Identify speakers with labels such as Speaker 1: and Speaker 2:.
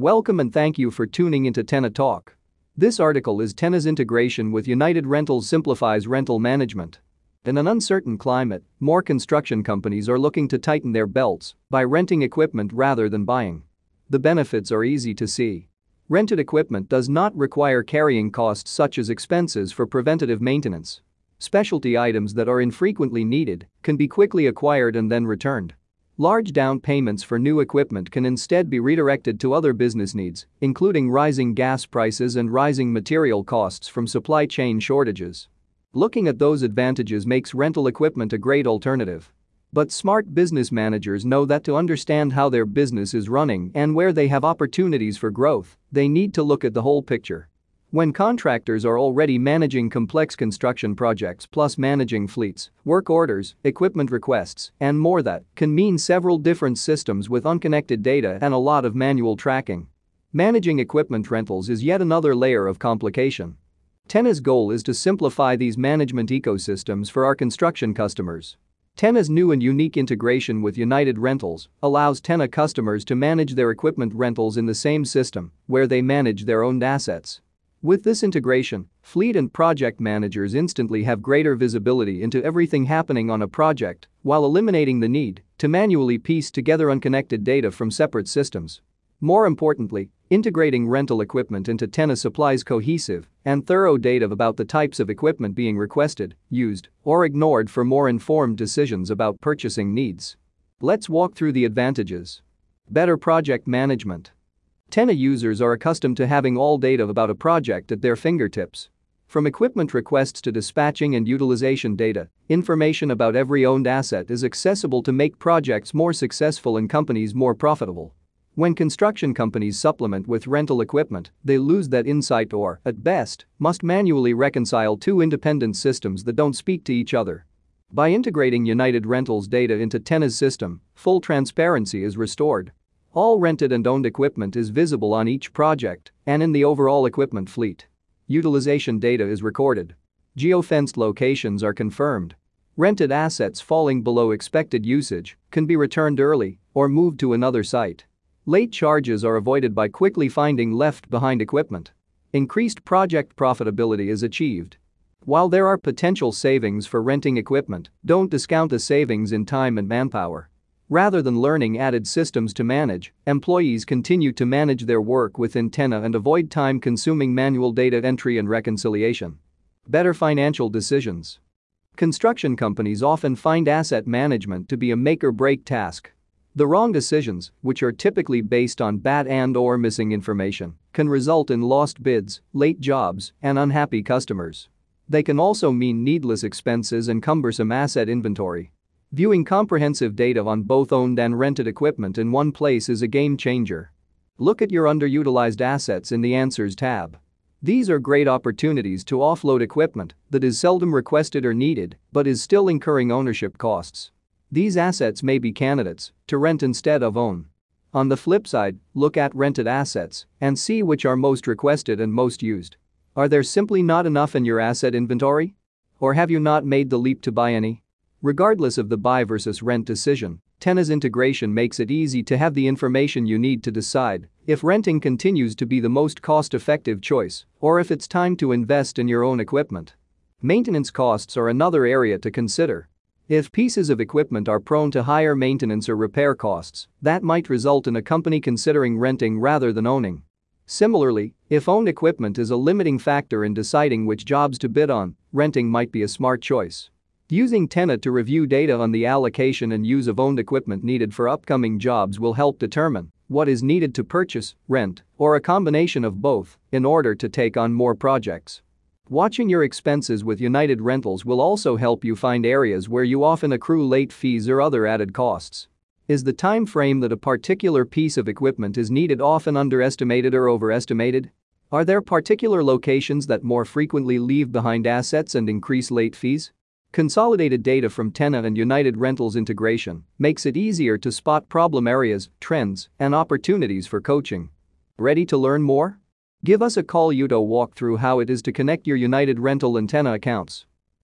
Speaker 1: Welcome and thank you for tuning into Tenna Talk. This article is Tenna's integration with United Rentals simplifies rental management. In an uncertain climate, more construction companies are looking to tighten their belts by renting equipment rather than buying. The benefits are easy to see. Rented equipment does not require carrying costs such as expenses for preventative maintenance. Specialty items that are infrequently needed can be quickly acquired and then returned. Large down payments for new equipment can instead be redirected to other business needs, including rising gas prices and rising material costs from supply chain shortages. Looking at those advantages makes rental equipment a great alternative. But smart business managers know that to understand how their business is running and where they have opportunities for growth, they need to look at the whole picture. When contractors are already managing complex construction projects plus managing fleets, work orders, equipment requests, and more that can mean several different systems with unconnected data and a lot of manual tracking. Managing equipment rentals is yet another layer of complication. Tenna's goal is to simplify these management ecosystems for our construction customers. Tenna's new and unique integration with United Rentals allows Tenna customers to manage their equipment rentals in the same system where they manage their owned assets. With this integration, fleet and project managers instantly have greater visibility into everything happening on a project while eliminating the need to manually piece together unconnected data from separate systems. More importantly, integrating rental equipment into Tenna supplies cohesive and thorough data about the types of equipment being requested, used, or ignored for more informed decisions about purchasing needs. Let's walk through the advantages. Better project management. Tenna users are accustomed to having all data about a project at their fingertips. From equipment requests to dispatching and utilization data, information about every owned asset is accessible to make projects more successful and companies more profitable. When construction companies supplement with rental equipment, they lose that insight or, at best, must manually reconcile two independent systems that don't speak to each other. By integrating United Rentals data into Tenna's system, full transparency is restored. All rented and owned equipment is visible on each project and in the overall equipment fleet. Utilization data is recorded. Geofenced locations are confirmed. Rented assets falling below expected usage can be returned early or moved to another site. Late charges are avoided by quickly finding left behind equipment. Increased project profitability is achieved. While there are potential savings for renting equipment, don't discount the savings in time and manpower. Rather than learning added systems to manage, employees continue to manage their work within Tenna and avoid time-consuming manual data entry and reconciliation. Better financial decisions. Construction companies often find asset management to be a make-or-break task. The wrong decisions, which are typically based on bad and or missing information, can result in lost bids, late jobs, and unhappy customers. They can also mean needless expenses and cumbersome asset inventory. Viewing comprehensive data on both owned and rented equipment in one place is a game changer. Look at your underutilized assets in the Answers tab. These are great opportunities to offload equipment that is seldom requested or needed but is still incurring ownership costs. These assets may be candidates to rent instead of own. On the flip side, look at rented assets and see which are most requested and most used. Are there simply not enough in your asset inventory? Or have you not made the leap to buy any? Regardless of the buy versus rent decision, Tenna's integration makes it easy to have the information you need to decide if renting continues to be the most cost-effective choice or if it's time to invest in your own equipment. Maintenance costs are another area to consider. If pieces of equipment are prone to higher maintenance or repair costs, that might result in a company considering renting rather than owning. Similarly, if owned equipment is a limiting factor in deciding which jobs to bid on, renting might be a smart choice. Using Tenna to review data on the allocation and use of owned equipment needed for upcoming jobs will help determine what is needed to purchase, rent, or a combination of both in order to take on more projects. Watching your expenses with United Rentals will also help you find areas where you often accrue late fees or other added costs. Is the time frame that a particular piece of equipment is needed often underestimated or overestimated? Are there particular locations that more frequently leave behind assets and increase late fees? Consolidated data from Tenna and United Rentals integration makes it easier to spot problem areas, trends, and opportunities for coaching. Ready to learn more? Give us a call you to walk through how it is to connect your United Rental and Tenna accounts.